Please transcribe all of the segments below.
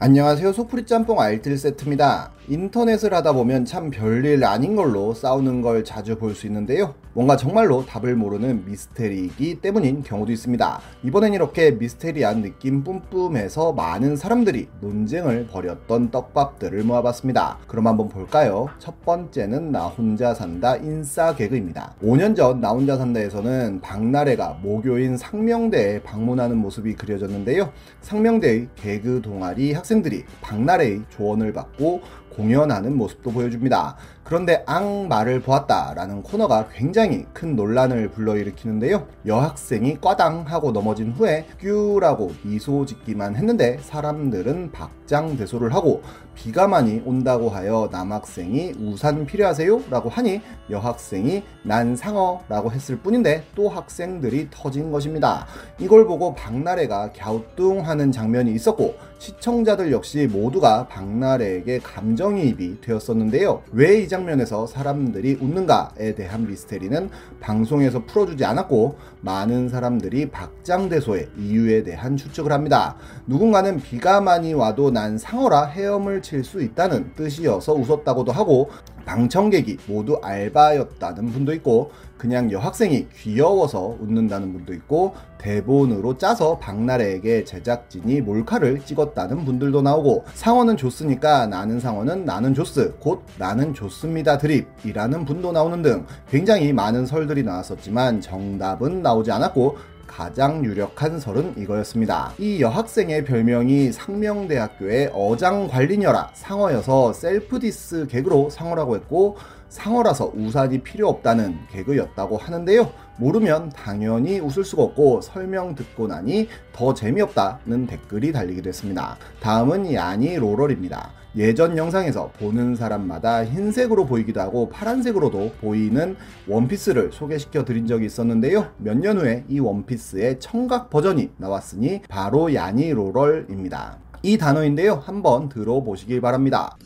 안녕하세요 소프리 짬뽕 알뜰 세트입니다. 인터넷을 하다 보면 참 별일 아닌 걸로 싸우는 걸 자주 볼 수 있는데요. 뭔가 정말로 답을 모르는 미스테리이기 때문인 경우도 있습니다. 이번엔 이렇게 미스테리한 느낌 뿜뿜해서 많은 사람들이 논쟁을 벌였던 떡밥들을 모아봤습니다. 그럼 한번 볼까요? 첫 번째는 나 혼자 산다 인싸 개그입니다. 5년 전 나 혼자 산다에서는 박나래가 모교인 상명대에 방문하는 모습이 그려졌는데요. 상명대의 개그 동아리 학 학생들이 박나래의 조언을 받고 공연하는 모습도 보여줍니다. 그런데 앙말을 보았다라는 코너가 굉장히 큰 논란을 불러일으키는데요. 여학생이 꽈당 하고 넘어진 후에 뀨라고 미소 짓기만 했는데 사람들은 박장대소를 하고 비가 많이 온다고 하여 남학생이 우산 필요하세요? 라고 하니 여학생이 난 상어라고 했을 뿐인데 또 학생들이 터진 것입니다. 이걸 보고 박나래가 갸우뚱 하는 장면이 있었고 시청자들 역시 모두가 박나래에게 감정 이입이 되었었는데요. 왜 이 장면에서 사람들이 웃는가에 대한 미스테리는 방송에서 풀어주지 않았고 많은 사람들이 박장대소의 이유에 대한 추측을 합니다. 누군가는 비가 많이 와도 난 상어라 헤엄을 칠 수 있다는 뜻이어서 웃었다고도 하고 방청객이 모두 알바였다는 분도 있고 그냥 여학생이 귀여워서 웃는다는 분도 있고 대본으로 짜서 박나래에게 제작진이 몰카를 찍었다는 분들도 나오고 상어는 좋으니까 나는 상어는 나는 조스 곧 나는 좋습니다 드립이라는 분도 나오는 등 굉장히 많은 설들이 나왔었지만 정답은 나오지 않았고 가장 유력한 설은 이거였습니다. 이 여학생의 별명이 상명대학교의 어장관리녀라 상어여서 셀프디스 개그로 상어라고 했고 상어라서 우산이 필요 없다는 개그였다고 하는데요. 모르면 당연히 웃을 수가 없고 설명 듣고 나니 더 재미없다는 댓글이 달리기도 했습니다. 다음은 야니 로럴입니다. 예전 영상에서 보는 사람마다 흰색으로 보이기도 하고 파란색으로도 보이는 원피스를 소개시켜 드린 적이 있었는데요. 몇 년 후에 이 원피스의 청각 버전이 나왔으니 바로 야니 로럴입니다. 이 단어인데요. 한번 들어보시길 바랍니다.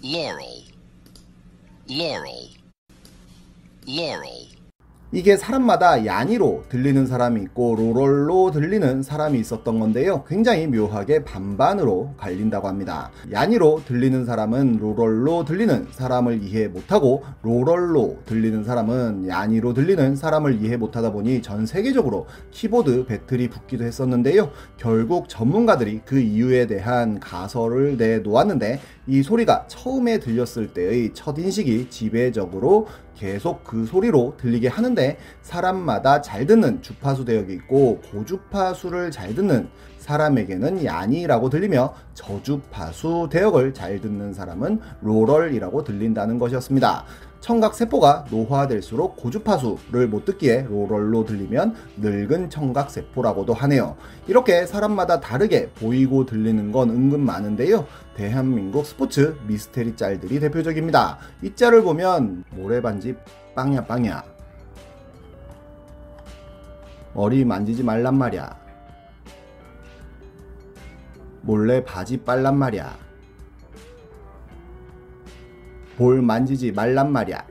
Laurel, Laurel. 이게 사람마다 야니로 들리는 사람이 있고 로럴로 들리는 사람이 있었던 건데요. 굉장히 묘하게 반반으로 갈린다고 합니다. 야니로 들리는 사람은 로럴로 들리는 사람을 이해 못하고 로럴로 들리는 사람은 야니로 들리는 사람을 이해 못하다 보니 전 세계적으로 키보드 배틀이 붙기도 했었는데요. 결국 전문가들이 그 이유에 대한 가설을 내놓았는데 이 소리가 처음에 들렸을 때의 첫 인식이 지배적으로 계속 그 소리로 들리게 하는데 사람마다 잘 듣는 주파수 대역이 있고 고주파수를 잘 듣는 사람에게는 야니라고 들리며 저주파수 대역을 잘 듣는 사람은 로럴이라고 들린다는 것이었습니다. 청각 세포가 노화될수록 고주파수를 못 듣기에 로럴로 들리면 늙은 청각 세포라고도 하네요. 이렇게 사람마다 다르게 보이고 들리는 건 은근 많은데요. 대한민국 스포츠 미스테리 짤들이 대표적입니다. 이 짤을 보면 모래반지 빵야 빵야 머리 만지지 말란 말이야. 몰래 바지 빨란 말이야. 볼 만지지 말란 말이야.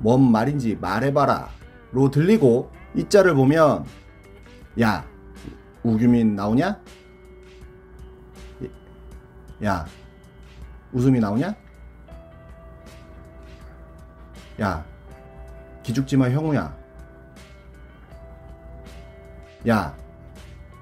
뭔 말인지 말해봐라. 로 들리고 이 자를 보면 야 우규민 나오냐? 야 웃음이 나오냐? 야 기죽지마 형우야 야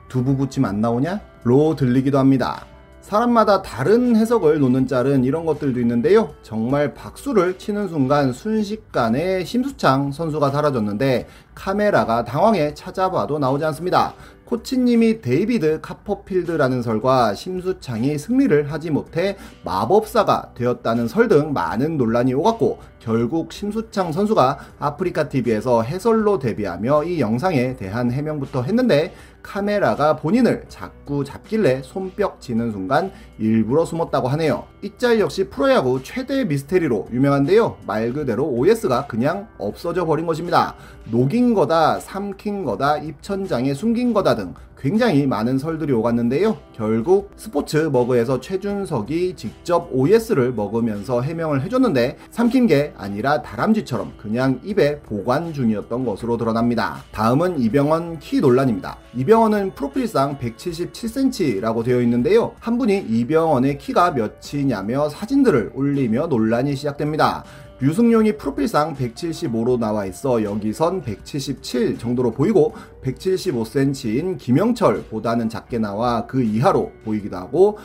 두부부침 안 나오냐? 로 들리기도 합니다. 사람마다 다른 해석을 놓는 짤은 이런 것들도 있는데요. 정말 박수를 치는 순간 순식간에 심수창 선수가 사라졌는데 카메라가 당황해 찾아봐도 나오지 않습니다. 코치님이 데이비드 카퍼필드라는 설과 심수창이 승리를 하지 못해 마법사가 되었다는 설 등 많은 논란이 오갔고 결국 심수창 선수가 아프리카 TV에서 해설로 데뷔하며 이 영상에 대한 해명부터 했는데 카메라가 본인을 자꾸 잡길래 손뼉 치는 순간 일부러 숨었다고 하네요. 이 짤 역시 프로야구 최대 미스테리로 유명한데요. 말 그대로 OS가 그냥 없어져 버린 것입니다. 녹인 거다, 삼킨 거다, 입천장에 숨긴 거다 등 굉장히 많은 설들이 오갔는데요. 결국 스포츠 머그에서 최준석이 직접 OS를 먹으면서 해명을 해줬는데 삼킨 게 아니라 다람쥐처럼 그냥 입에 보관 중이었던 것으로 드러납니다. 다음은 이병헌 키 논란입니다. 이병헌은 프로필상 177cm라고 되어 있는데요. 한 분이 이병헌의 키가 몇이냐며 사진들을 올리며 논란이 시작됩니다. 류승룡이 프로필상 175로 나와 있어 여기선 177 정도로 보이고 175cm인 김영철보다는 작게 나와 그 이하로 보이기도 하고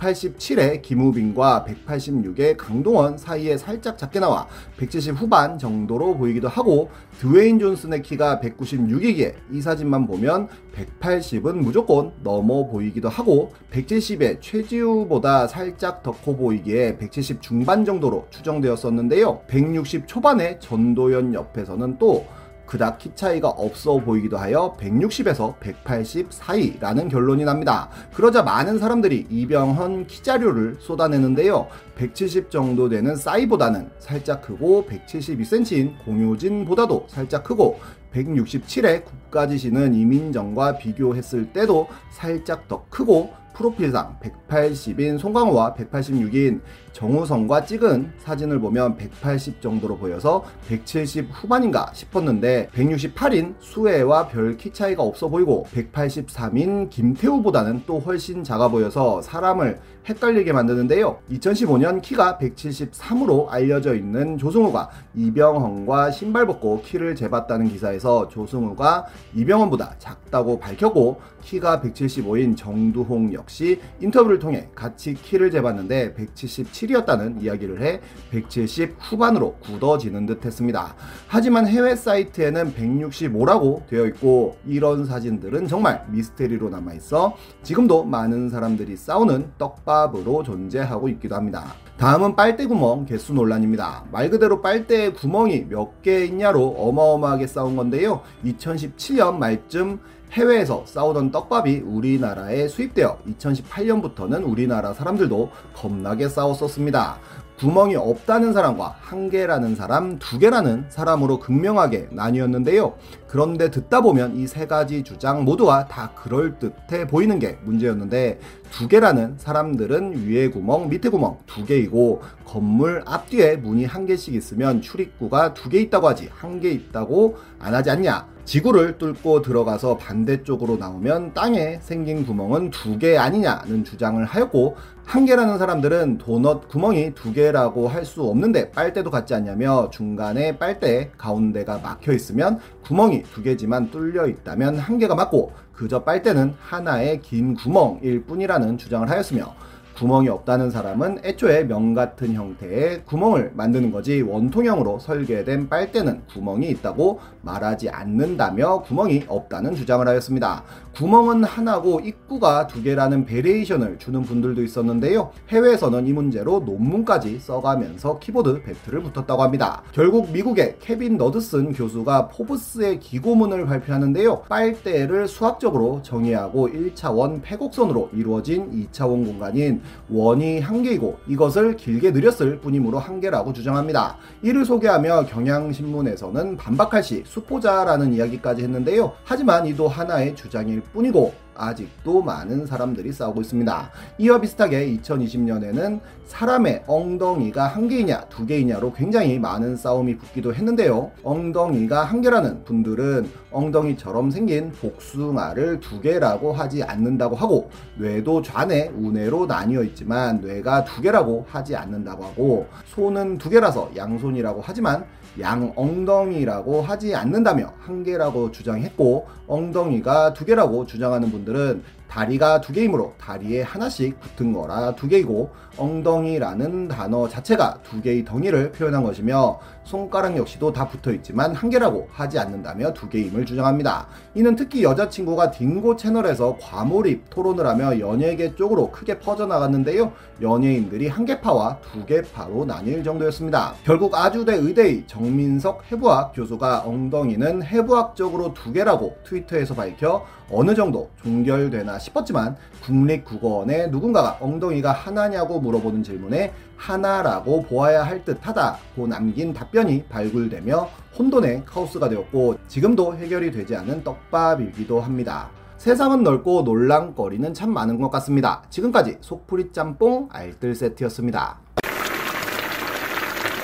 187의 김우빈과 186의 강동원 사이에 살짝 작게 나와 170 후반 정도로 보이기도 하고 드웨인 존슨의 키가 196이기에 이 사진만 보면 180은 무조건 넘어 보이기도 하고 170의 최지우보다 살짝 더 커 보이기에 170 중반 정도로 추정되었었는데요. 160 초반의 전도연 옆에서는 또 그닥 키 차이가 없어 보이기도 하여 160에서 180 사이라는 결론이 납니다. 그러자 많은 사람들이 이병헌 키 자료를 쏟아내는데요. 170 정도 되는 싸이보다는 살짝 크고 172cm인 공효진보다도 살짝 크고 167의 굽까지 신은 이민정과 비교했을 때도 살짝 더 크고 프로필상 180인 송강호와 186인 정우성과 찍은 사진을 보면 180 정도로 보여서 170 후반인가 싶었는데 168인 수애와 별 키 차이가 없어 보이고 183인 김태우보다는 또 훨씬 작아 보여서 사람을 헷갈리게 만드는데요. 2015년 키가 173으로 알려져 있는 조승우가 이병헌과 신발 벗고 키를 재봤다는 기사에서 조승우가 이병헌보다 작다고 밝혔고 키가 175인 정두홍 역시 인터뷰를 통해 같이 키를 재봤는데 177 이었다는 이야기를 해 170 후반으로 굳어지는 듯 했습니다. 하지만 해외 사이트에는 165라고 되어 있고 이런 사진들은 정말 미스테리로 남아있어 지금도 많은 사람들이 싸우는 떡밥 떡밥으로 존재하고 있기도 합니다. 다음은 빨대 구멍 개수 논란입니다. 말 그대로 빨대에 구멍이 몇 개 있냐로 어마어마하게 싸운 건데요. 2017년 말쯤 해외에서 싸우던 떡밥이 우리나라에 수입되어 2018년부터는 우리나라 사람들도 겁나게 싸웠었습니다. 구멍이 없다는 사람과 한 개라는 사람, 두 개라는 사람으로 극명하게 나뉘었는데요. 그런데 듣다 보면 이 세 가지 주장 모두가 다 그럴듯해 보이는 게 문제였는데 두 개라는 사람들은 위에 구멍, 밑에 구멍 두 개이고 건물 앞뒤에 문이 한 개씩 있으면 출입구가 두 개 있다고 하지 한 개 있다고 안 하지 않냐? 지구를 뚫고 들어가서 반대쪽으로 나오면 땅에 생긴 구멍은 두 개 아니냐는 주장을 하였고 한 개라는 사람들은 도넛 구멍이 두 개라고 할 수 없는데 빨대도 같지 않냐며 중간에 빨대 가운데가 막혀 있으면 구멍이 두 개지만 뚫려 있다면 한 개가 맞고 그저 빨대는 하나의 긴 구멍일 뿐이라는 주장을 하였으며 구멍이 없다는 사람은 애초에 면 같은 형태의 구멍을 만드는 거지 원통형으로 설계된 빨대는 구멍이 있다고 말하지 않는다며 구멍이 없다는 주장을 하였습니다. 구멍은 하나고 입구가 두 개라는 variation을 주는 분들도 있었는데요. 해외에서는 이 문제로 논문까지 써가면서 키보드 배틀을 붙었다고 합니다. 결국 미국의 케빈 너드슨 교수가 포브스의 기고문을 발표하는데요. 빨대를 수학적으로 정의하고 1차원 폐곡선으로 이루어진 2차원 공간인 원이 한 개이고 이것을 길게 느렸을 뿐이므로 한 개라고 주장합니다. 이를 소개하며 경향신문에서는 반박할 시 수포자라는 이야기까지 했는데요. 하지만 이도 하나의 주장일 뿐이고 아직도 많은 사람들이 싸우고 있습니다. 이와 비슷하게 2020년에는 사람의 엉덩이가 한 개이냐 두 개이냐로 굉장히 많은 싸움이 붙기도 했는데요. 엉덩이가 한 개라는 분들은 엉덩이처럼 생긴 복숭아를 두 개라고 하지 않는다고 하고 뇌도 좌뇌 우뇌로 나뉘어 있지만 뇌가 두 개라고 하지 않는다고 하고 손은 두 개라서 양손이라고 하지만 양 엉덩이라고 하지 않는다며 한 개라고 주장했고 엉덩이가 두 개라고 주장하는 분들은 다리가 두 개이므로 다리에 하나씩 붙은 거라 두 개이고 엉덩이라는 단어 자체가 두 개의 덩이를 표현한 것이며 손가락 역시도 다 붙어 있지만 한 개라고 하지 않는다며 두 개임을 주장합니다. 이는 특히 여자친구가 딩고 채널에서 과몰입 토론을 하며 연예계 쪽으로 크게 퍼져나갔는데요. 연예인들이 한 개파와 두 개파로 나뉠 정도였습니다. 결국 아주대 의대의 정민석 해부학 교수가 엉덩이는 해부학적으로 두 개라고 트위터에서 밝혀 어느 정도 종결되나 싶었지만 국립국어원의 누군가가 엉덩이가 하나냐고 물어보는 질문에 하나라고 보아야 할 듯하다고 남긴 답변이 발굴되며 혼돈의 카오스가 되었고 지금도 해결이 되지 않은 떡밥이기도 합니다. 세상은 넓고 놀랑거리는 참 많은 것 같습니다. 지금까지 속풀이 짬뽕 알뜰 세트였습니다.